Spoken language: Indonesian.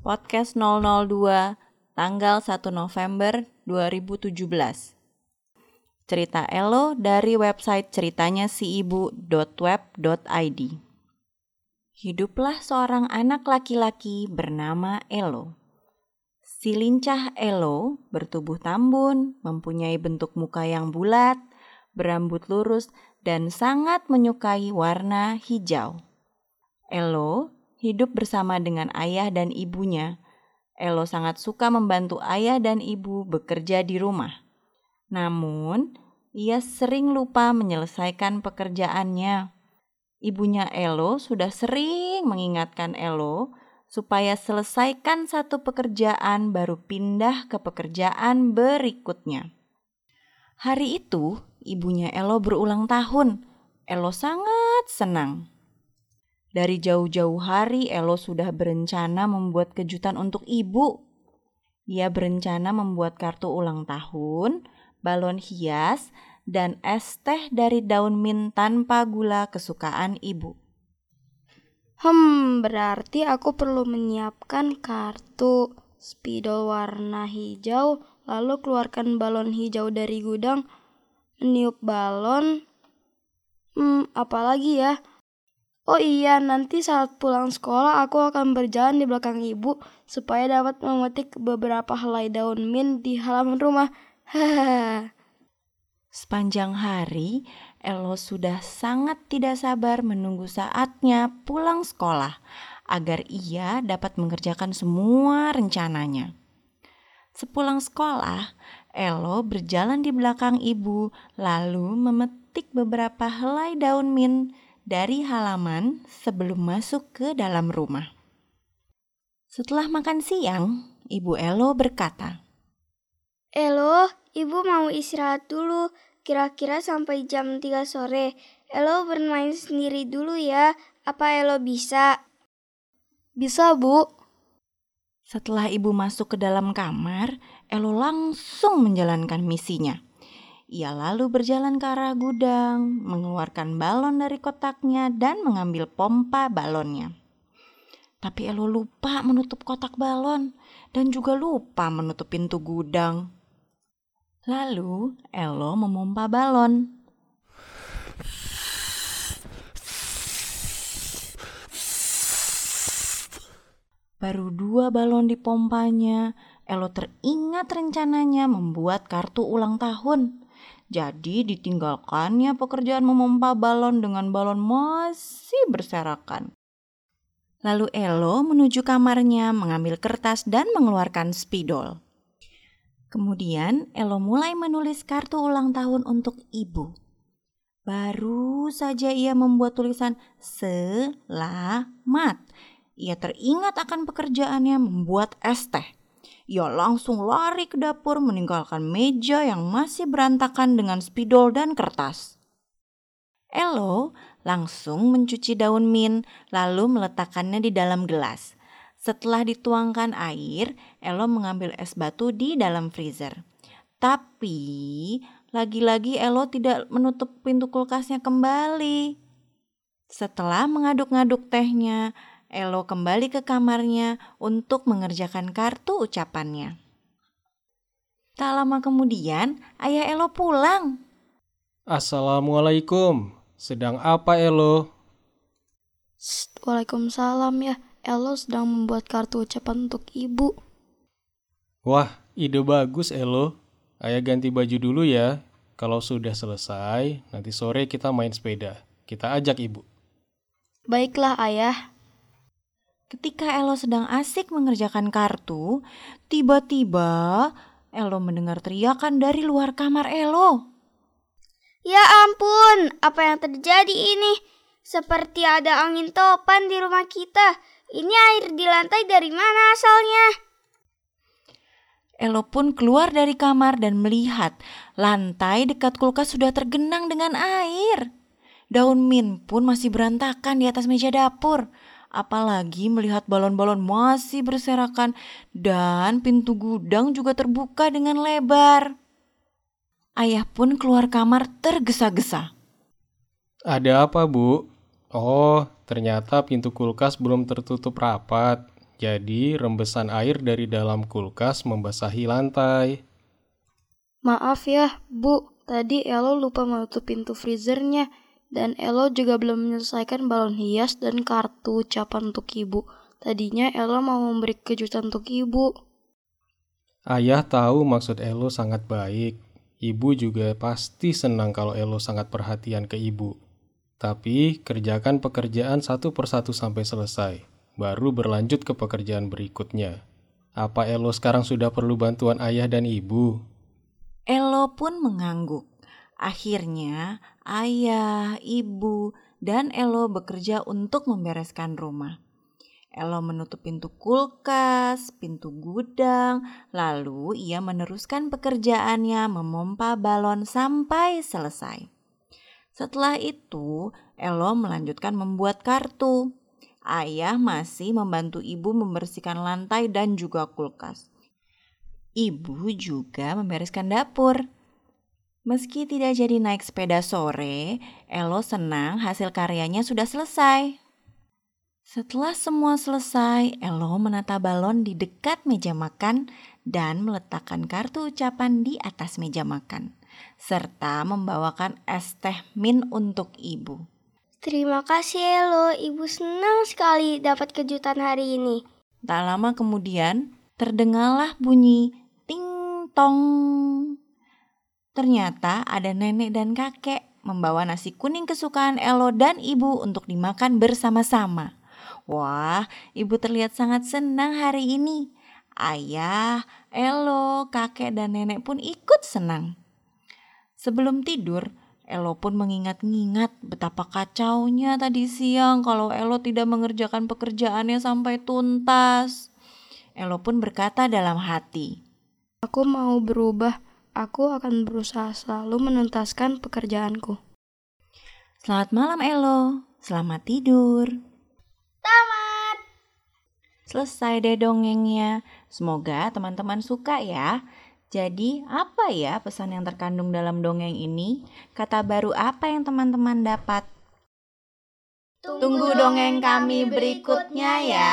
Podcast 002 tanggal 1 November 2017. Cerita Elo dari website ceritanya si ibu.web.id. Hiduplah seorang anak laki-laki bernama Elo. Si lincah Elo bertubuh tambun, mempunyai bentuk muka yang bulat, berambut lurus, dan sangat menyukai warna hijau. Elo hidup bersama dengan ayah dan ibunya. Elo sangat suka membantu ayah dan ibu bekerja di rumah. Namun, ia sering lupa menyelesaikan pekerjaannya. Ibunya Elo sudah sering mengingatkan Elo supaya selesaikan satu pekerjaan baru pindah ke pekerjaan berikutnya. Hari itu, ibunya Elo berulang tahun. Elo sangat senang. Dari jauh-jauh hari, Elo sudah berencana membuat kejutan untuk ibu. Ia berencana membuat kartu ulang tahun, balon hias, dan es teh dari daun mint tanpa gula kesukaan ibu. Hmm, berarti aku perlu menyiapkan kartu spidol warna hijau, lalu keluarkan balon hijau dari gudang, meniup balon. Hmm, apalagi ya? Oh iya, nanti saat pulang sekolah aku akan berjalan di belakang ibu supaya dapat memetik beberapa helai daun mint di halaman rumah. Sepanjang hari, Elo sudah sangat tidak sabar menunggu saatnya pulang sekolah agar ia dapat mengerjakan semua rencananya. Sepulang sekolah, Elo berjalan di belakang ibu lalu memetik beberapa helai daun mint dari halaman sebelum masuk ke dalam rumah. Setelah makan siang, Ibu Elo berkata, Elo, ibu mau istirahat dulu, kira-kira sampai jam 3 sore. Elo bermain sendiri dulu ya, apa Elo bisa? Bisa, Bu. Setelah ibu masuk ke dalam kamar, Elo langsung menjalankan misinya. Ia lalu berjalan ke arah gudang, mengeluarkan balon dari kotaknya dan mengambil pompa balonnya. Tapi Elo lupa menutup kotak balon dan juga lupa menutup pintu gudang. Lalu Elo memompa balon. Baru dua balon dipompanya, Elo teringat rencananya membuat kartu ulang tahun. Jadi ditinggalkannya pekerjaan memompa balon dengan balon masih berserakan. Lalu Elo menuju kamarnya mengambil kertas dan mengeluarkan spidol. Kemudian Elo mulai menulis kartu ulang tahun untuk ibu. Baru saja ia membuat tulisan selamat. Ia teringat akan pekerjaannya membuat es teh. Ia langsung lari ke dapur meninggalkan meja yang masih berantakan dengan spidol dan kertas. Elo langsung mencuci daun mint lalu meletakkannya di dalam gelas. Setelah dituangkan air, Elo mengambil es batu di dalam freezer. Tapi lagi-lagi Elo tidak menutup pintu kulkasnya kembali. Setelah mengaduk-ngaduk tehnya, Elo kembali ke kamarnya untuk mengerjakan kartu ucapannya. Tak lama kemudian, ayah Elo pulang. Assalamualaikum. Sedang apa Elo? Waalaikumsalam ya. Elo sedang membuat kartu ucapan untuk ibu. Wah, ide bagus Elo. Ayah ganti baju dulu ya. Kalau sudah selesai, nanti sore kita main sepeda. Kita ajak ibu. Baiklah ayah. Ketika Elo sedang asik mengerjakan kartu, tiba-tiba Elo mendengar teriakan dari luar kamar Elo. Ya ampun, apa yang terjadi ini? Seperti ada angin topan di rumah kita. Ini air di lantai dari mana asalnya? Elo pun keluar dari kamar dan melihat lantai dekat kulkas sudah tergenang dengan air. Daun mint pun masih berantakan di atas meja dapur apalagi melihat balon-balon masih berserakan dan pintu gudang juga terbuka dengan lebar. Ayah pun keluar kamar tergesa-gesa. Ada apa, Bu? Oh, ternyata pintu kulkas belum tertutup rapat. Jadi, rembesan air dari dalam kulkas membasahi lantai. Maaf ya, Bu. Tadi Elo lupa menutup pintu freezernya. Dan Elo juga belum menyelesaikan balon hias dan kartu ucapan untuk ibu. Tadinya Elo mau memberi kejutan untuk ibu. Ayah tahu maksud Elo sangat baik. Ibu juga pasti senang kalau Elo sangat perhatian ke ibu. Tapi kerjakan pekerjaan satu persatu sampai selesai, baru berlanjut ke pekerjaan berikutnya. Apa Elo sekarang sudah perlu bantuan ayah dan ibu? Elo pun mengangguk. Akhirnya, ayah, ibu, dan Elo bekerja untuk membereskan rumah. Elo menutup pintu kulkas, pintu gudang, lalu ia meneruskan pekerjaannya memompa balon sampai selesai. Setelah itu, Elo melanjutkan membuat kartu. Ayah masih membantu ibu membersihkan lantai dan juga kulkas. Ibu juga membereskan dapur. Meski tidak jadi naik sepeda sore, Elo senang hasil karyanya sudah selesai. Setelah semua selesai, Elo menata balon di dekat meja makan dan meletakkan kartu ucapan di atas meja makan, serta membawakan es teh min untuk ibu. Terima kasih Elo, ibu senang sekali dapat kejutan hari ini. Tak lama kemudian, terdengarlah bunyi ting tong. Ternyata ada nenek dan kakek membawa nasi kuning kesukaan Elo dan ibu untuk dimakan bersama-sama. Wah, ibu terlihat sangat senang hari ini. Ayah, Elo, kakek, dan nenek pun ikut senang. Sebelum tidur, Elo pun mengingat-ingat betapa kacaunya tadi siang kalau Elo tidak mengerjakan pekerjaannya sampai tuntas. Elo pun berkata dalam hati, Aku mau berubah. Aku akan berusaha selalu menuntaskan pekerjaanku. Selamat malam Elo, selamat tidur. Tamat. Selesai deh dongengnya. Semoga teman-teman suka ya. Jadi, apa ya pesan yang terkandung dalam dongeng ini? Kata baru apa yang teman-teman dapat? Tunggu dongeng kami berikutnya ya.